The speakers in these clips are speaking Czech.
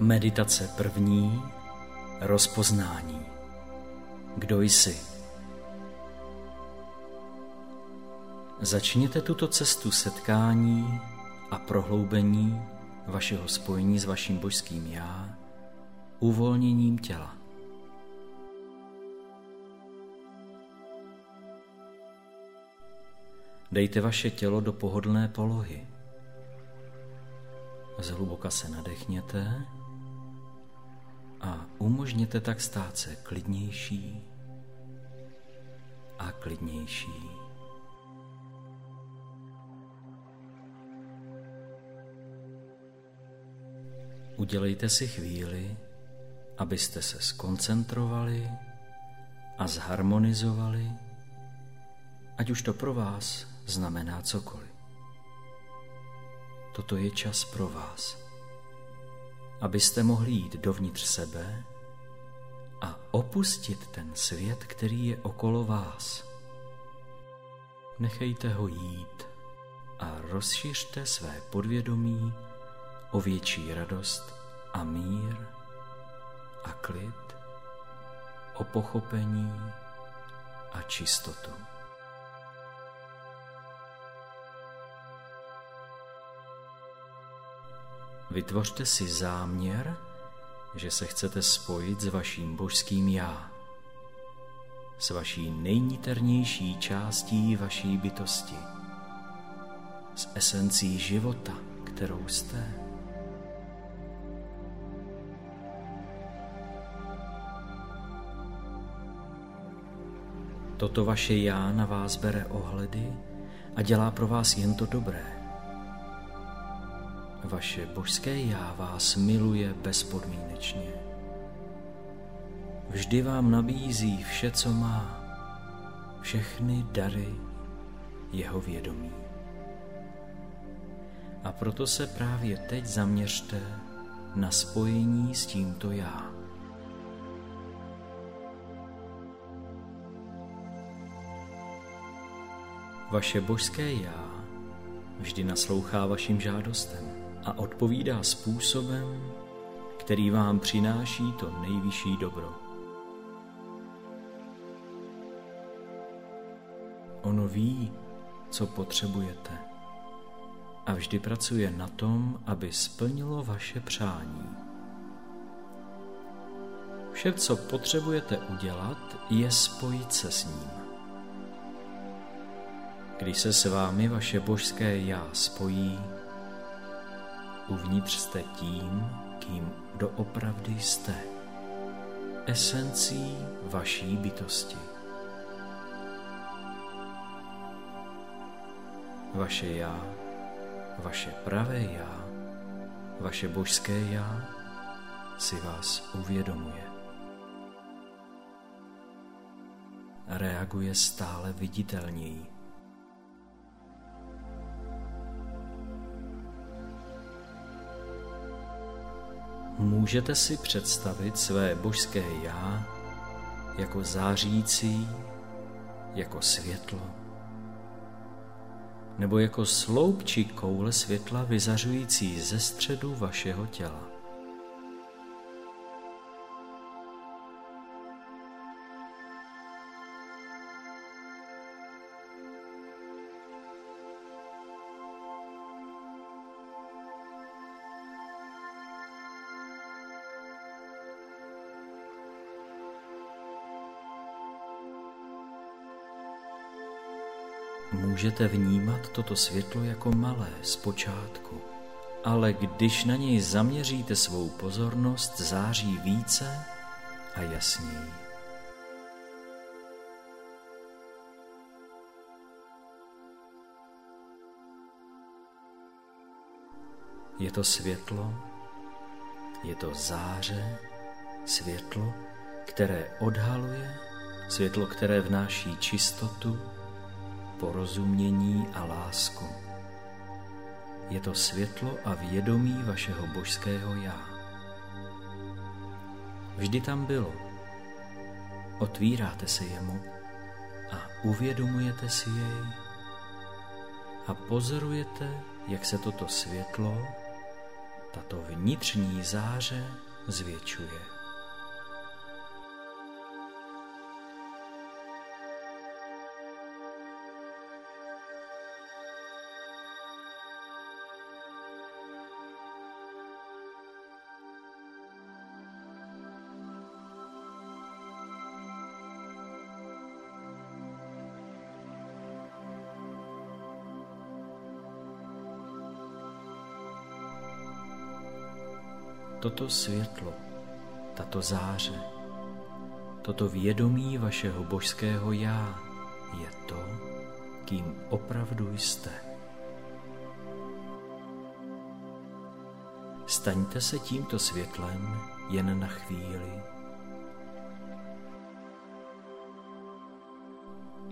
Meditace první. Rozpoznání. Kdo jsi? Začněte tuto cestu setkání a prohloubení vašeho spojení s vaším božským já uvolněním těla. Dejte vaše tělo do pohodlné polohy. Zhluboka se nadechněte a umožněte tak stát se klidnější a klidnější. Udělejte si chvíli, abyste se skoncentrovali a zharmonizovali, ať už to pro vás znamená cokoliv. Toto je čas pro vás abyste mohli jít dovnitř sebe a opustit ten svět, který je okolo vás. Nechejte ho jít a rozšiřte své podvědomí o větší radost a mír a klid, o pochopení a čistotu. Vytvořte si záměr, že se chcete spojit s vaším božským já, s vaší nejniternější částí vaší bytosti, s esencí života, kterou jste. Toto vaše já na vás bere ohledy a dělá pro vás jen to dobré. Vaše božské já vás miluje bezpodmínečně. Vždy vám nabízí vše, co má, všechny dary jeho vědomí. A proto se právě teď zaměřte na spojení s tímto já. Vaše božské já vždy naslouchá vašim žádostem a odpovídá způsobem, který vám přináší to nejvyšší dobro. Ono ví, co potřebujete a vždy pracuje na tom, aby splnilo vaše přání. Vše, co potřebujete udělat, je spojit se s ním. Když se s vámi vaše božské já spojí, Uvnitř jste tím, kým doopravdy jste. Esencí vaší bytosti. Vaše já, vaše pravé já, vaše božské já si vás uvědomuje. Reaguje stále viditelněji Můžete si představit své božské já jako zářící, jako světlo, nebo jako sloup či koule světla vyzařující ze středu vašeho těla. Můžete vnímat toto světlo jako malé zpočátku, ale když na něj zaměříte svou pozornost, září více a jasněji. Je to světlo, je to záře, světlo, které odhaluje, světlo, které vnáší čistotu, porozumění a lásku. Je to světlo a vědomí vašeho božského já. Vždy tam bylo. Otvíráte se jemu a uvědomujete si jej a pozorujete, jak se toto světlo, tato vnitřní záře zvětšuje. Toto světlo, tato záře, toto vědomí vašeho božského já je to, kým opravdu jste. Staňte se tímto světlem jen na chvíli.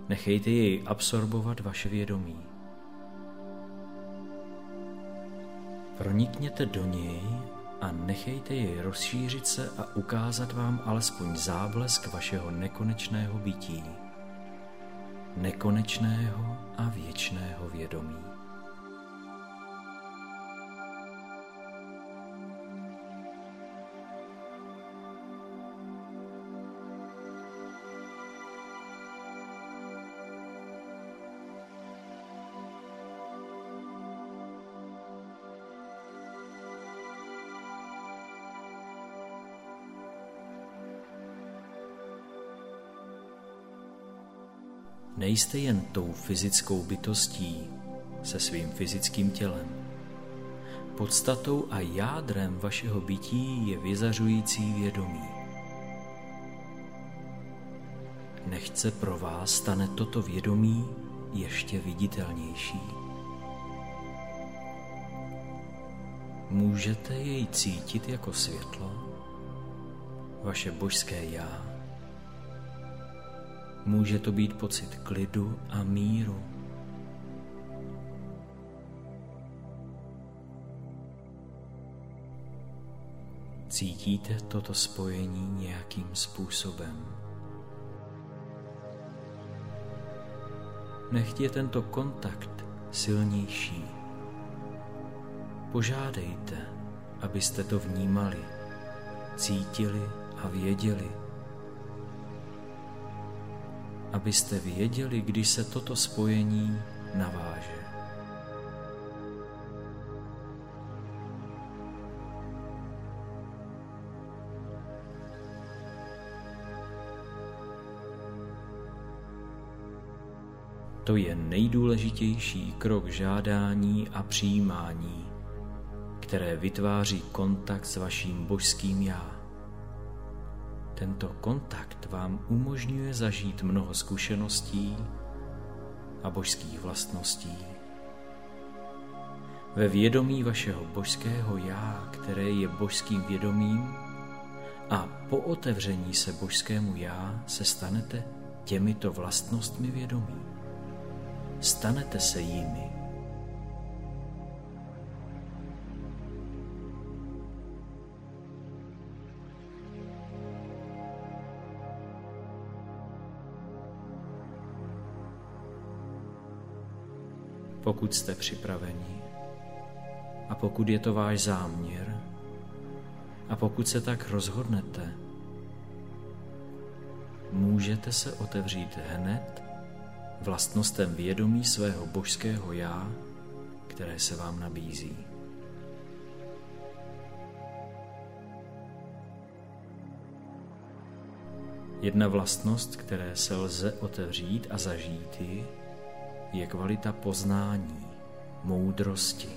Nechejte jej absorbovat vaše vědomí. Pronikněte do něj a nechejte jej rozšířit se a ukázat vám alespoň záblesk vašeho nekonečného bytí, nekonečného a věčného vědomí. Nejste jen tou fyzickou bytostí se svým fyzickým tělem. Podstatou a jádrem vašeho bytí je vyzařující vědomí. Nechce pro vás stane toto vědomí ještě viditelnější. Můžete jej cítit jako světlo, vaše božské já, Může to být pocit klidu a míru. Cítíte toto spojení nějakým způsobem? Nechť je tento kontakt silnější. Požádejte, abyste to vnímali, cítili a věděli, abyste věděli, když se toto spojení naváže. To je nejdůležitější krok žádání a přijímání, které vytváří kontakt s vaším božským já. Tento kontakt vám umožňuje zažít mnoho zkušeností a božských vlastností. Ve vědomí vašeho božského já, které je božským vědomím, a po otevření se božskému já se stanete těmito vlastnostmi vědomí. Stanete se jimi. Pokud jste připraveni a pokud je to váš záměr a pokud se tak rozhodnete, můžete se otevřít hned vlastnostem vědomí svého božského já, které se vám nabízí. Jedna vlastnost, které se lze otevřít a zažít ji, je kvalita poznání, moudrosti.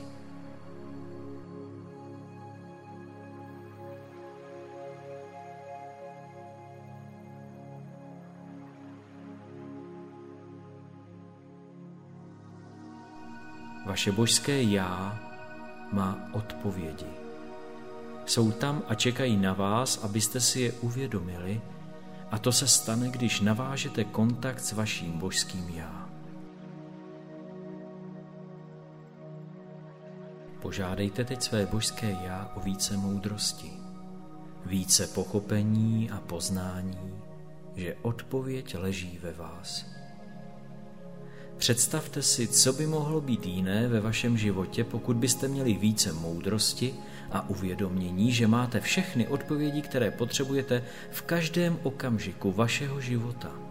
Vaše božské já má odpovědi. Jsou tam a čekají na vás, abyste si je uvědomili, a to se stane, když navážete kontakt s vaším božským já. Požádejte teď své božské já o více moudrosti, více pochopení a poznání, že odpověď leží ve vás. Představte si, co by mohlo být jiné ve vašem životě, pokud byste měli více moudrosti a uvědomění, že máte všechny odpovědi, které potřebujete v každém okamžiku vašeho života.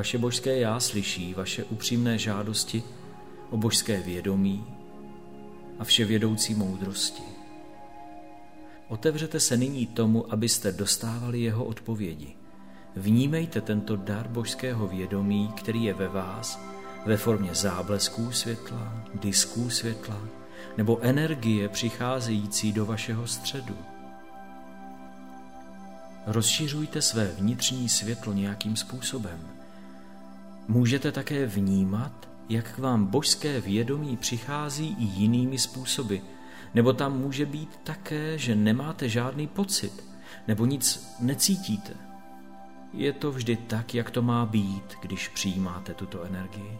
Vaše božské já slyší vaše upřímné žádosti o božské vědomí a vševědoucí moudrosti. Otevřete se nyní tomu, abyste dostávali jeho odpovědi. Vnímejte tento dar božského vědomí, který je ve vás, ve formě záblesků světla, disků světla nebo energie přicházející do vašeho středu. Rozšiřujte své vnitřní světlo nějakým způsobem – Můžete také vnímat, jak k vám božské vědomí přichází i jinými způsoby, nebo tam může být také, že nemáte žádný pocit, nebo nic necítíte. Je to vždy tak, jak to má být, když přijímáte tuto energii.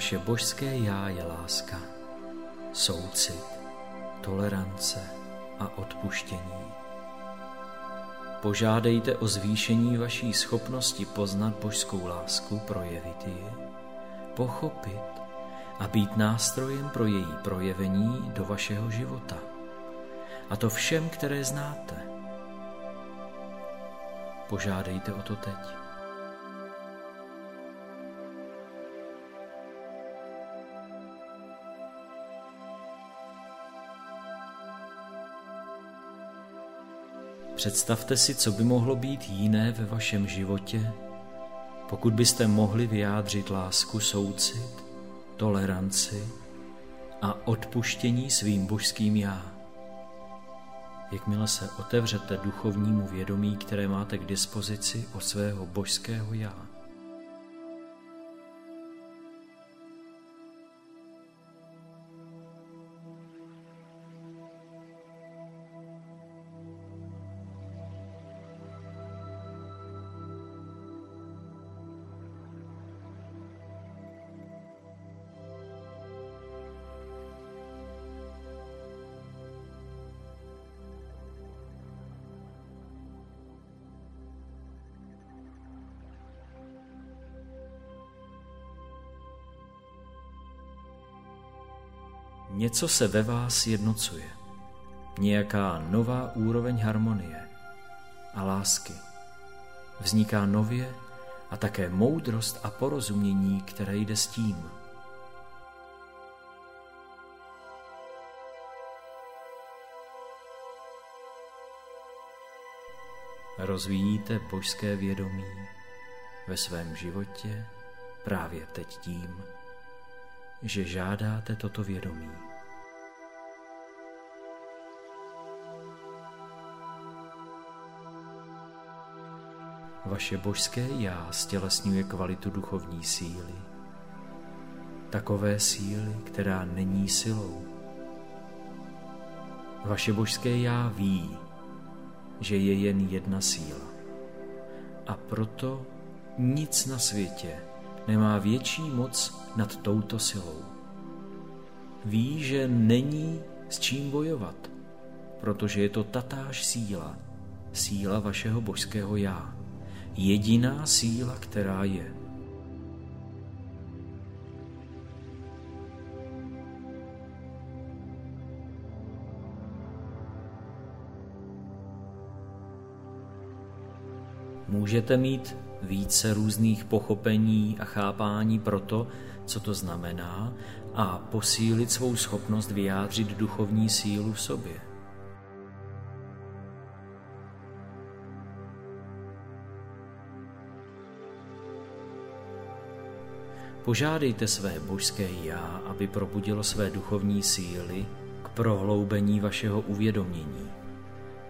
Vaše božské já je láska, soucit, tolerance a odpuštění. Požádejte o zvýšení vaší schopnosti poznat božskou lásku, projevit ji, pochopit a být nástrojem pro její projevení do vašeho života. A to všem, které znáte. Požádejte o to teď. Představte si, co by mohlo být jiné ve vašem životě, pokud byste mohli vyjádřit lásku, soucit, toleranci a odpuštění svým božským já. Jakmile se otevřete duchovnímu vědomí, které máte k dispozici od svého božského já, Něco se ve vás jednocuje. Nějaká nová úroveň harmonie a lásky. Vzniká nově a také moudrost a porozumění, které jde s tím. Rozvíjíte božské vědomí ve svém životě právě teď tím, že žádáte toto vědomí. Vaše božské já stělesňuje kvalitu duchovní síly. Takové síly, která není silou. Vaše božské já ví, že je jen jedna síla. A proto nic na světě nemá větší moc nad touto silou. Ví, že není s čím bojovat, protože je to tatáž síla, síla vašeho božského já jediná síla, která je. Můžete mít více různých pochopení a chápání pro to, co to znamená, a posílit svou schopnost vyjádřit duchovní sílu v sobě. Požádejte své božské já, aby probudilo své duchovní síly k prohloubení vašeho uvědomění,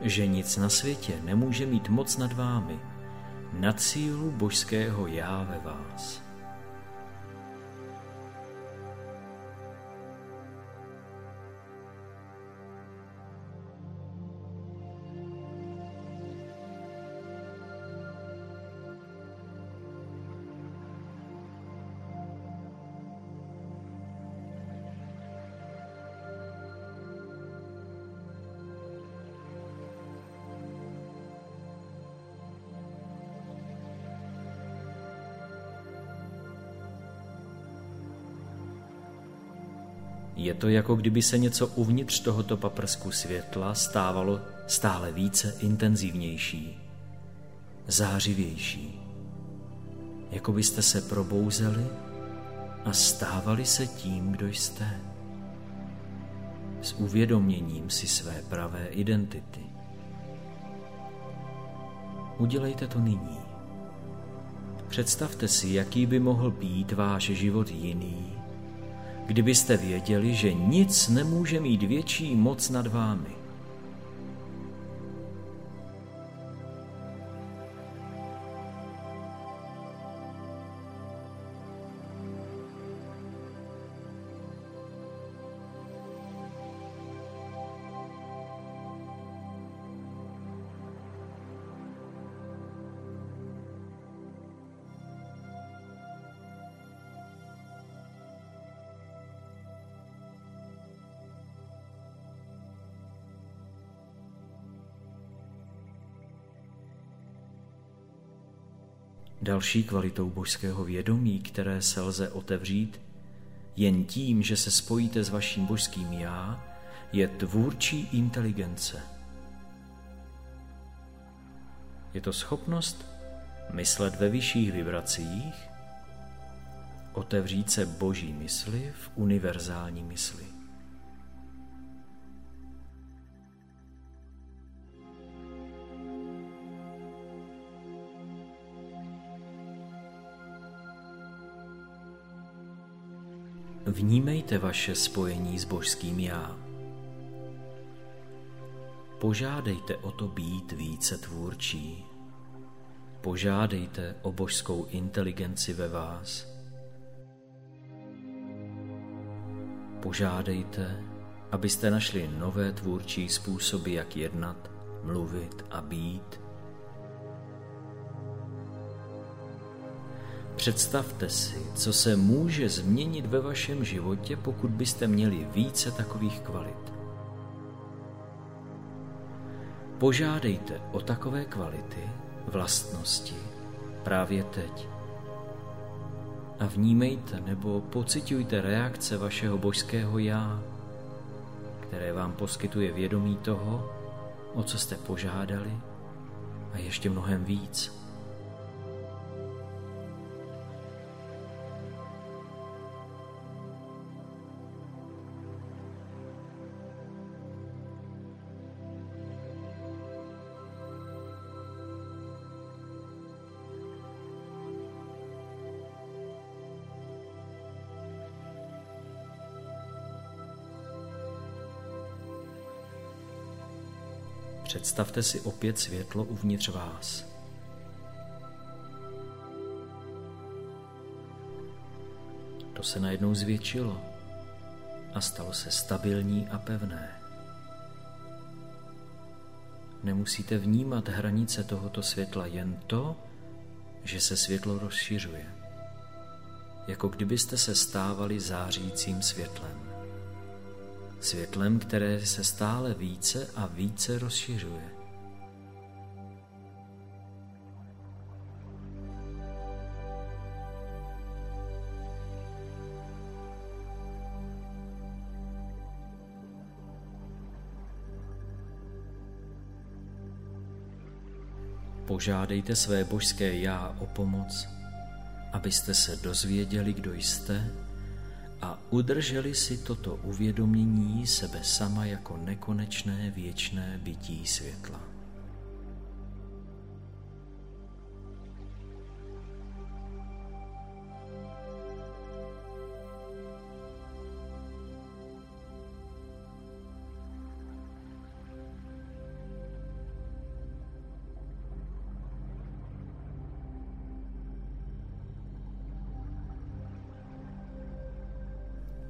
že nic na světě nemůže mít moc nad vámi, nad sílu božského já ve vás. To jako kdyby se něco uvnitř tohoto paprsku světla stávalo stále více intenzivnější, zářivější. Jako byste se probouzeli a stávali se tím, kdo jste. S uvědoměním si své pravé identity. Udělejte to nyní. Představte si, jaký by mohl být váš život jiný, kdybyste věděli, že nic nemůže mít větší moc nad vámi. Další kvalitou božského vědomí, které se lze otevřít, jen tím, že se spojíte s vaším božským já, je tvůrčí inteligence. Je to schopnost myslet ve vyšších vibracích, otevřít se boží mysli v univerzální mysli. Vnímejte vaše spojení s božským já. Požádejte o to být více tvůrčí. Požádejte o božskou inteligenci ve vás. Požádejte, abyste našli nové tvůrčí způsoby, jak jednat, mluvit a být Představte si, co se může změnit ve vašem životě, pokud byste měli více takových kvalit. Požádejte o takové kvality, vlastnosti právě teď. A vnímejte nebo pocitujte reakce vašeho božského já, které vám poskytuje vědomí toho, o co jste požádali a ještě mnohem víc. Představte si opět světlo uvnitř vás. To se najednou zvětšilo a stalo se stabilní a pevné. Nemusíte vnímat hranice tohoto světla, jen to, že se světlo rozšiřuje. Jako kdybyste se stávali zářícím světlem světlem, které se stále více a více rozšiřuje. Požádejte své božské já o pomoc, abyste se dozvěděli, kdo jste a udrželi si toto uvědomění sebe sama jako nekonečné věčné bytí světla.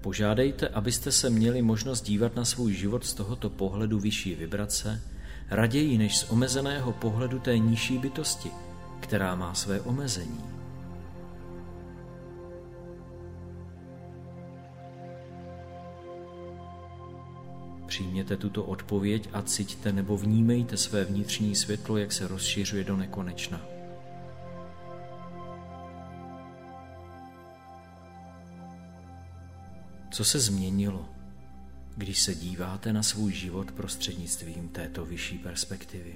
Požádejte, abyste se měli možnost dívat na svůj život z tohoto pohledu vyšší vibrace, raději než z omezeného pohledu té nižší bytosti, která má své omezení. Přijměte tuto odpověď a cítíte nebo vnímejte své vnitřní světlo, jak se rozšiřuje do nekonečna. Co se změnilo, když se díváte na svůj život prostřednictvím této vyšší perspektivy?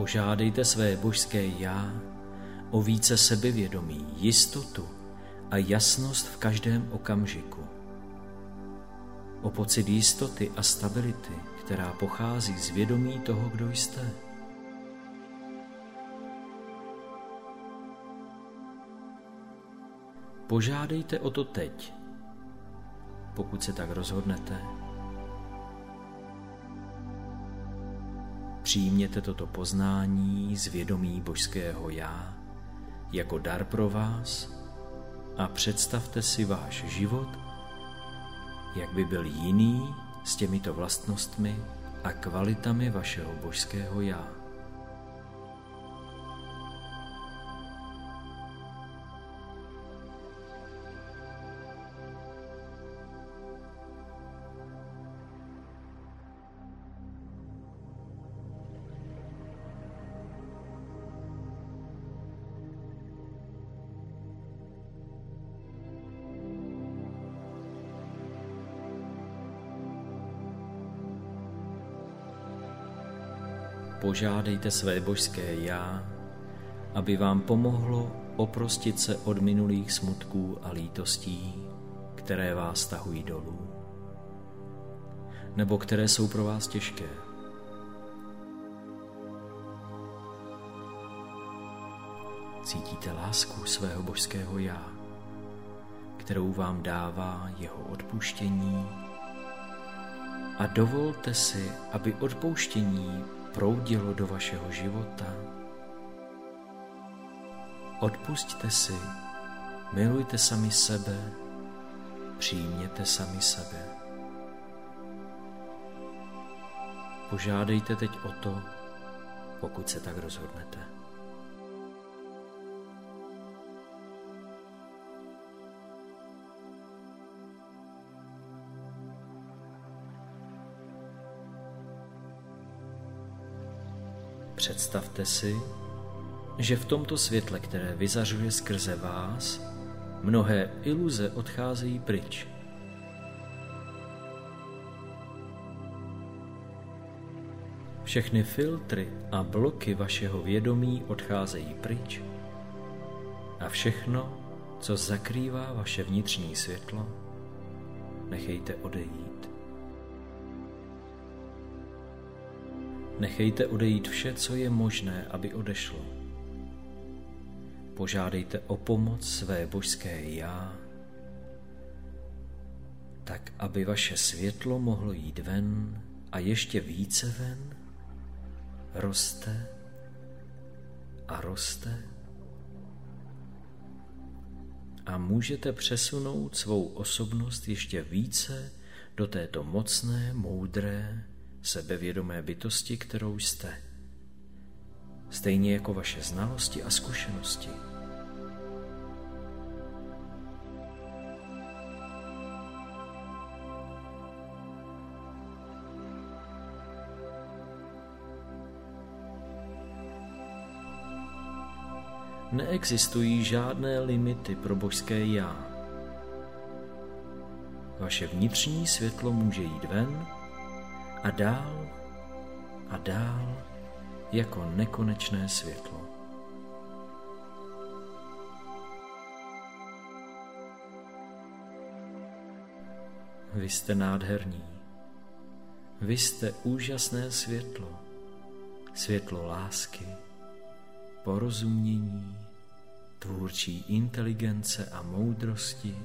Požádejte své božské já o více sebevědomí, jistotu a jasnost v každém okamžiku. O pocit jistoty a stability, která pochází z vědomí toho, kdo jste. Požádejte o to teď, pokud se tak rozhodnete Přijměte toto poznání z vědomí božského já jako dar pro vás a představte si váš život, jak by byl jiný s těmito vlastnostmi a kvalitami vašeho božského já. Požádejte své božské já, aby vám pomohlo oprostit se od minulých smutků a lítostí, které vás tahují dolů, nebo které jsou pro vás těžké. Cítíte lásku svého božského já, kterou vám dává jeho odpuštění a dovolte si, aby odpouštění proudilo do vašeho života. Odpusťte si, milujte sami sebe, přijměte sami sebe. Požádejte teď o to, pokud se tak rozhodnete. Představte si, že v tomto světle, které vyzařuje skrze vás, mnohé iluze odcházejí pryč. Všechny filtry a bloky vašeho vědomí odcházejí pryč a všechno, co zakrývá vaše vnitřní světlo, nechejte odejít. Nechejte odejít vše, co je možné, aby odešlo. Požádejte o pomoc své božské já, tak aby vaše světlo mohlo jít ven a ještě více ven, roste a roste a můžete přesunout svou osobnost ještě více do této mocné, moudré, sebevědomé bytosti, kterou jste. Stejně jako vaše znalosti a zkušenosti. Neexistují žádné limity pro božské já. Vaše vnitřní světlo může jít ven a dál a dál jako nekonečné světlo. Vy jste nádherní. Vy jste úžasné světlo. Světlo lásky, porozumění, tvůrčí inteligence a moudrosti.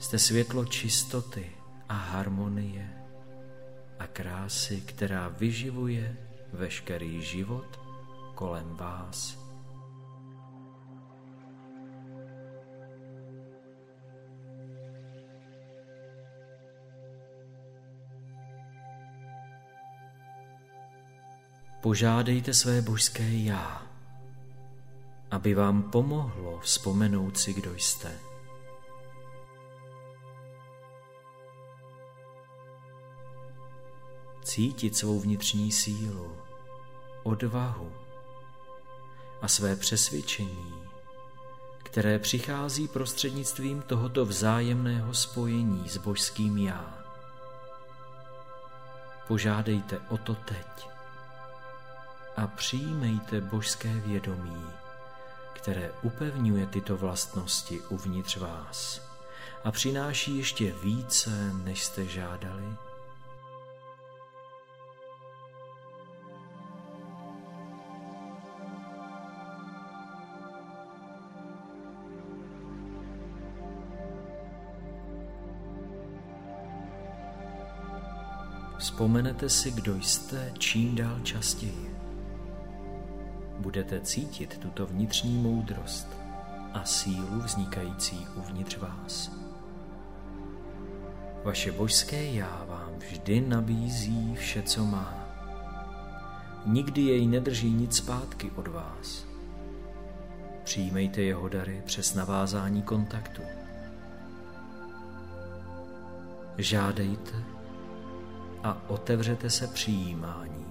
Jste světlo čistoty a harmonie a krásy, která vyživuje veškerý život kolem vás. Požádejte své božské já, aby vám pomohlo vzpomenout si, kdo jste. Cítit svou vnitřní sílu, odvahu a své přesvědčení, které přichází prostřednictvím tohoto vzájemného spojení s božským já. Požádejte o to teď a přijímejte božské vědomí, které upevňuje tyto vlastnosti uvnitř vás a přináší ještě více, než jste žádali. Vzpomenete si, kdo jste čím dál častěji budete cítit tuto vnitřní moudrost a sílu vznikající uvnitř vás. Vaše božské já vám vždy nabízí vše, co má. Nikdy jej nedrží nic zpátky od vás. Přijmejte jeho dary přes navázání kontaktu. Žádejte a otevřete se přijímání.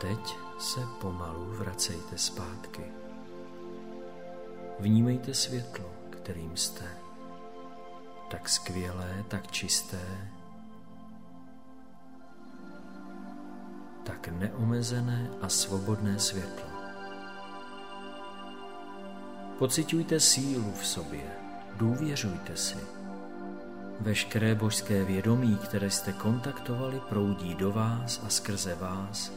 teď se pomalu vracejte zpátky. Vnímejte světlo, kterým jste. Tak skvělé, tak čisté, tak neomezené a svobodné světlo. Pocitujte sílu v sobě, důvěřujte si. Veškeré božské vědomí, které jste kontaktovali, proudí do vás a skrze vás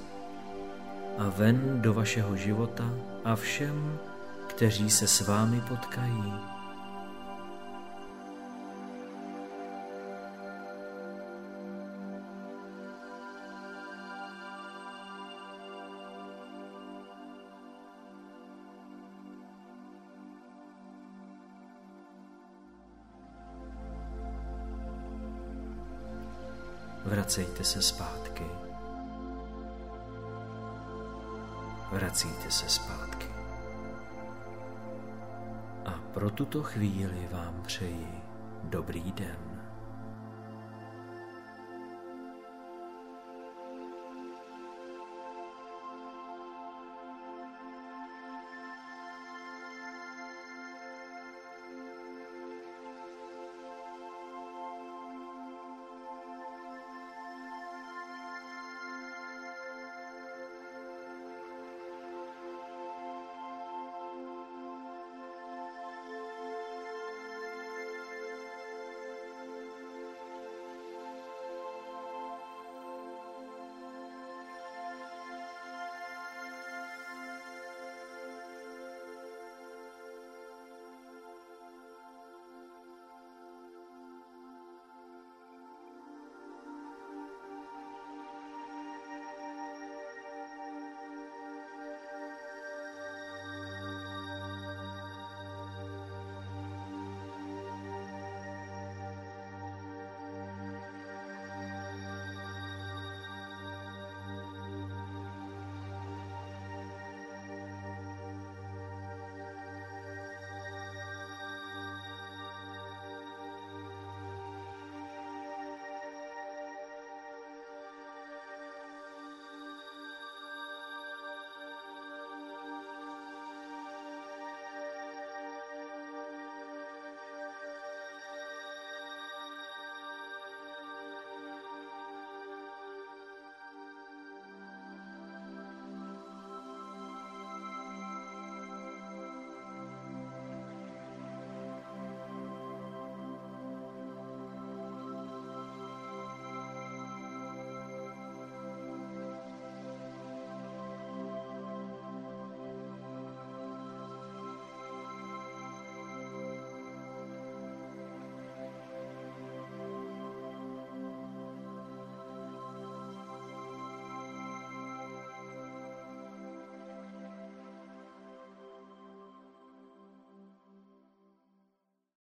a ven do vašeho života a všem, kteří se s vámi potkají. Vracejte se zpátky. vracíte se zpátky. A pro tuto chvíli vám přeji dobrý den.